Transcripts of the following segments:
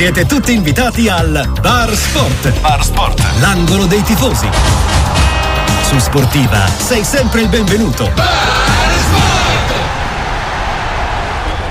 Siete tutti invitati al Bar Sport. Bar Sport. L'angolo dei tifosi. Su Sportiva sei sempre il benvenuto. Bar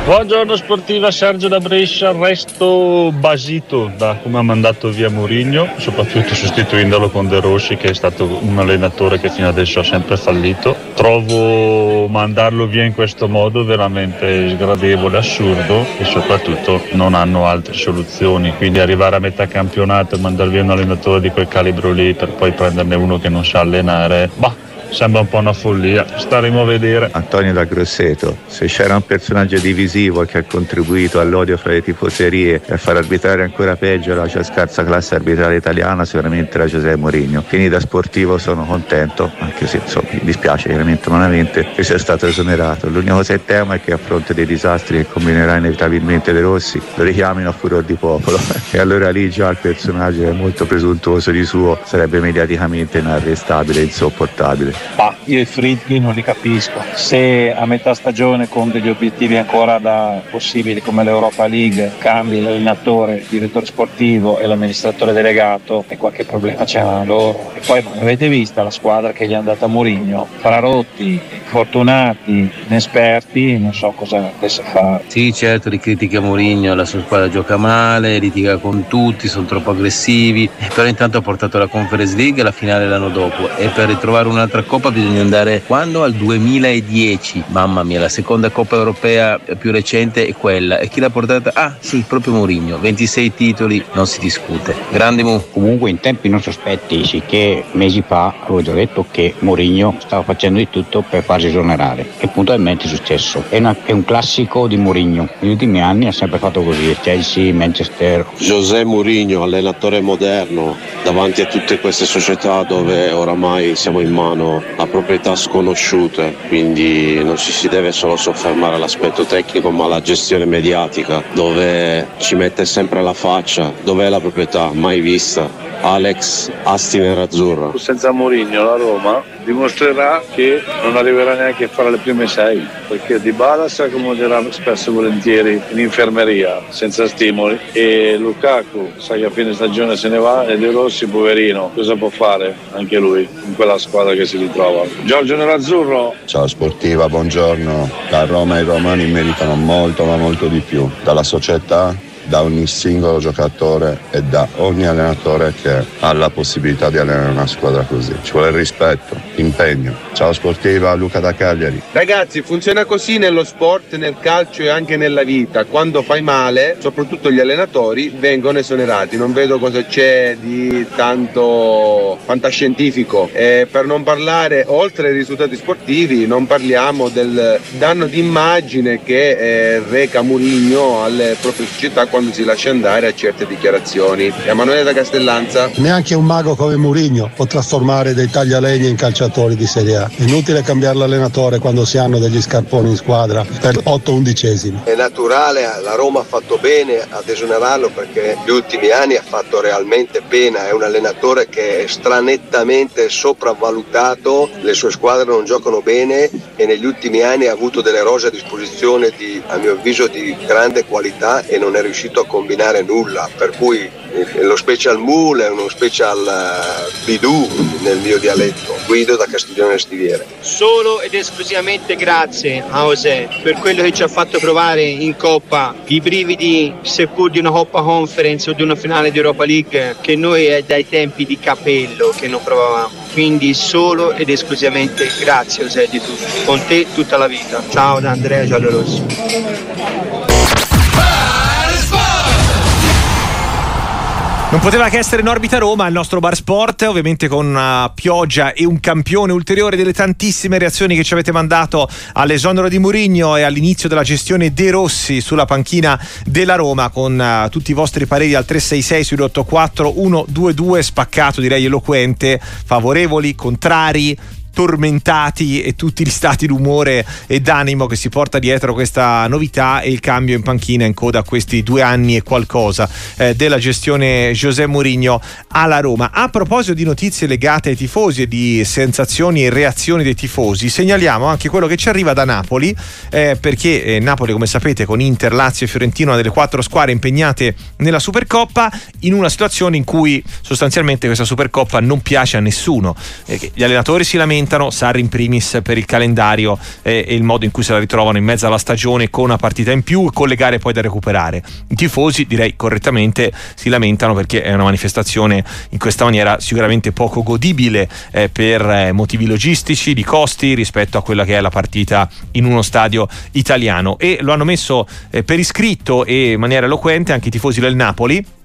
Buongiorno sportiva, Sergio da Brescia, resto basito da come ha mandato via Mourinho, soprattutto sostituendolo con De Rossi che è stato un allenatore che fino adesso ha sempre fallito. Trovo mandarlo via in questo modo veramente sgradevole, assurdo e soprattutto non hanno altre soluzioni, quindi arrivare a metà campionato e mandare via un allenatore di quel calibro lì per poi prenderne uno che non sa allenare, bah sembra un po' una follia. Staremo a vedere. Antonio da Grosseto, se c'era un personaggio divisivo che ha contribuito all'odio fra le tifoserie e a far arbitrare ancora peggio la scarsa classe arbitrale italiana, sicuramente era Giuseppe Mourinho. Quindi da sportivo sono contento, anche se insomma, mi dispiace chiaramente malamente che sia stato esonerato. L'unica cosa che temo è che a fronte dei disastri che combinerà inevitabilmente De Rossi lo richiamino a furor di popolo e allora lì già il personaggio è molto presuntuoso di suo sarebbe mediaticamente inarrestabile insopportabile. Ma io i Fritkin non li capisco. Se a metà stagione con degli obiettivi ancora da possibili come l'Europa League cambi l'allenatore, il direttore sportivo e l'amministratore delegato e qualche problema c'è loro. E poi avete visto la squadra che gli è andata a Murigno? Frarotti, fortunati, inesperti, non so cosa potesse fare. Sì, certo, ricritica Mourinho, la sua squadra gioca male, litiga con tutti, sono troppo aggressivi, però intanto ha portato la Conference League e la finale l'anno dopo e per ritrovare un'altra Coppa bisogna andare quando? Al 2010. Mamma mia, la seconda Coppa europea più recente è quella. E chi l'ha portata? Ah, sì, proprio Mourinho. 26 titoli, non si discute. Grande Mu. Comunque in tempi non sospetti, sicché mesi fa avevo già detto che Mourinho stava facendo di tutto per farsi esonerare. E puntualmente è successo. È, una, è un classico di Mourinho. Negli ultimi anni ha sempre fatto così. Chelsea, Manchester. José Mourinho, allenatore moderno, davanti a tutte queste società dove oramai siamo in mano a proprietà sconosciute, quindi non ci si deve solo soffermare all'aspetto tecnico ma alla gestione mediatica, dove ci mette sempre la faccia, dov'è la proprietà mai vista. Alex Asti Nerazzurra. Senza Mourinho la Roma dimostrerà che non arriverà neanche a fare le prime sei, perché Di Bala si accomoderà spesso e volentieri in infermeria senza stimoli e Lukaku sa che a fine stagione se ne va e De Rossi poverino cosa può fare anche lui in quella squadra che si ritrova. Giorgio Nerazzurro. Ciao sportiva, buongiorno. La Roma i romani meritano molto ma molto di più dalla società da ogni singolo giocatore e da ogni allenatore che ha la possibilità di allenare una squadra così. Ci vuole rispetto, impegno. Ciao sportiva, Luca da Cagliari. Ragazzi, funziona così nello sport, nel calcio e anche nella vita. Quando fai male, soprattutto gli allenatori vengono esonerati. Non vedo cosa c'è di tanto fantascientifico. E per non parlare, oltre ai risultati sportivi, non parliamo del danno d'immagine che eh, reca Murigno alle proprie società si lascia andare a certe dichiarazioni. Emanuele da Castellanza. Neanche un mago come Murigno può trasformare dei taglialegni in calciatori di Serie A. È inutile cambiare l'allenatore quando si hanno degli scarponi in squadra per 8 undicesimi. È naturale, la Roma ha fatto bene ad esonerarlo perché negli ultimi anni ha fatto realmente pena, è un allenatore che è stranettamente sopravvalutato, le sue squadre non giocano bene e negli ultimi anni ha avuto delle rose a disposizione di, a mio avviso di grande qualità e non è riuscito riuscito a combinare nulla, per cui eh, lo special mule è uno special uh, bidù nel mio dialetto, Guido da Castiglione Stiviere. Solo ed esclusivamente grazie a José per quello che ci ha fatto provare in Coppa i brividi seppur di una Coppa Conference o di una finale di Europa League che noi è dai tempi di capello che non provavamo. Quindi solo ed esclusivamente grazie José di tutto, con te tutta la vita. Ciao da Andrea Giallorossi. Non poteva che essere in orbita Roma il nostro bar sport, ovviamente con una pioggia e un campione ulteriore delle tantissime reazioni che ci avete mandato all'esonero di Murigno e all'inizio della gestione De Rossi sulla panchina della Roma con uh, tutti i vostri pareri al 366 sui 84 122 spaccato direi eloquente, favorevoli, contrari, tormentati e tutti gli stati d'umore e d'animo che si porta dietro questa novità e il cambio in panchina in coda a questi due anni e qualcosa eh, della gestione José Mourinho alla Roma. A proposito di notizie legate ai tifosi e di sensazioni e reazioni dei tifosi, segnaliamo anche quello che ci arriva da Napoli, eh, perché eh, Napoli, come sapete, con Inter, Lazio e Fiorentino, una delle quattro squadre impegnate nella Supercoppa, in una situazione in cui sostanzialmente questa Supercoppa non piace a nessuno. Eh, gli allenatori si lamentano, Sarri in primis per il calendario eh, e il modo in cui se la ritrovano in mezzo alla stagione con una partita in più e con le gare poi da recuperare. I tifosi, direi correttamente, si lamentano perché è una manifestazione in questa maniera sicuramente poco godibile eh, per eh, motivi logistici, di costi rispetto a quella che è la partita in uno stadio italiano e lo hanno messo eh, per iscritto e in maniera eloquente anche i tifosi del Napoli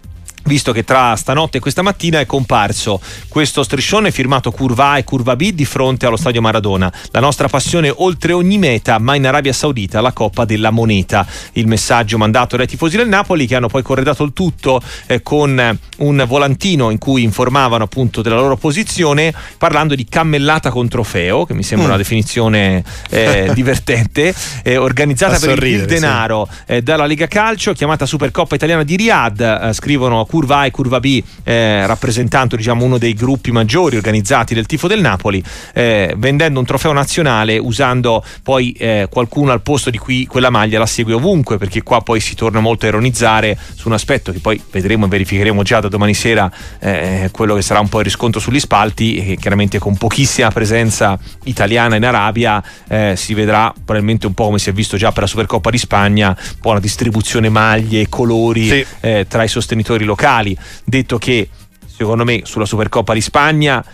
visto che tra stanotte e questa mattina è comparso questo striscione firmato curva A e curva B di fronte allo stadio Maradona. La nostra passione oltre ogni meta, ma in Arabia Saudita la Coppa della Moneta. Il messaggio mandato dai tifosi del Napoli che hanno poi corredato il tutto eh, con un volantino in cui informavano appunto della loro posizione parlando di cammellata con trofeo, che mi sembra mm. una definizione eh, divertente, eh, organizzata per il, il denaro sì. Eh, dalla Lega Calcio, chiamata Supercoppa Italiana di Riyadh, eh, scrivono curva A e curva B, eh, rappresentando diciamo, uno dei gruppi maggiori organizzati del tifo del Napoli, eh, vendendo un trofeo nazionale usando poi eh, qualcuno al posto di cui quella maglia la segue ovunque, perché qua poi si torna molto a ironizzare su un aspetto che poi vedremo e verificheremo già da domani sera, eh, quello che sarà un po' il riscontro sugli spalti, e chiaramente con pochissima presenza italiana in Arabia eh, si vedrà probabilmente un po' come si è visto già per la Supercoppa di Spagna, un po' una distribuzione maglie, colori sì. eh, tra i sostenitori locali locali. Detto che secondo me sulla Supercoppa di Spagna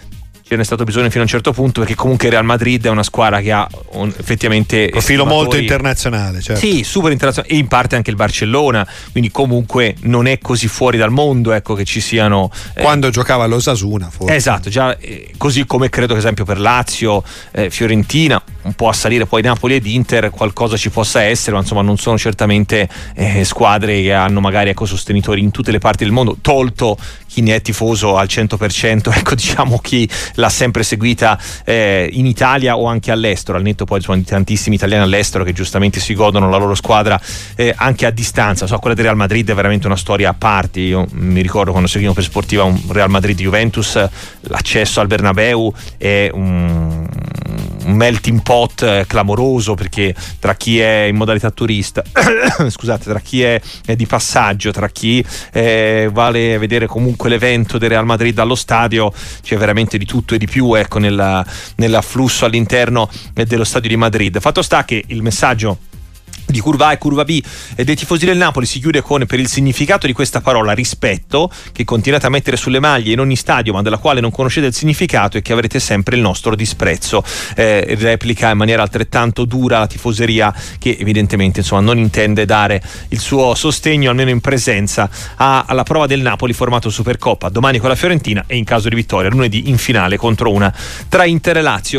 ce n'è stato bisogno fino a un certo punto perché comunque Real Madrid è una squadra che ha un, effettivamente profilo molto internazionale certo. sì super internazionale e in parte anche il Barcellona quindi comunque non è così fuori dal mondo ecco che ci siano eh, quando giocava l'Osasuna forse esatto già eh, così come credo che esempio per Lazio eh, Fiorentina un po' a salire poi Napoli ed Inter qualcosa ci possa essere ma insomma non sono certamente eh, squadre che hanno magari ecco, sostenitori in tutte le parti del mondo tolto chi ne è tifoso al 100%, ecco diciamo chi l'ha sempre seguita eh, in Italia o anche all'estero, al netto poi di tantissimi italiani all'estero che giustamente si godono la loro squadra eh, anche a distanza, so, quella del Real Madrid è veramente una storia a parte, io mi ricordo quando seguivo per sportiva un Real Madrid-Juventus, l'accesso al Bernabeu è un, un melting pot eh, clamoroso perché tra chi è in modalità turista, scusate, tra chi è, di passaggio, tra chi eh, vale vedere comunque l'evento del Real Madrid allo stadio, c'è veramente di tutto e di più ecco, nell'afflusso all'interno dello stadio di Madrid. Fatto sta che il messaggio di curva A e curva B e dei tifosi del Napoli si chiude con per il significato di questa parola rispetto che continuate a mettere sulle maglie in ogni stadio ma della quale non conoscete il significato e che avrete sempre il nostro disprezzo. Eh, replica in maniera altrettanto dura la tifoseria che evidentemente insomma, non intende dare il suo sostegno almeno in presenza a, alla prova del Napoli formato Supercoppa. Domani con la Fiorentina e in caso di vittoria lunedì in finale contro una tra Inter e Lazio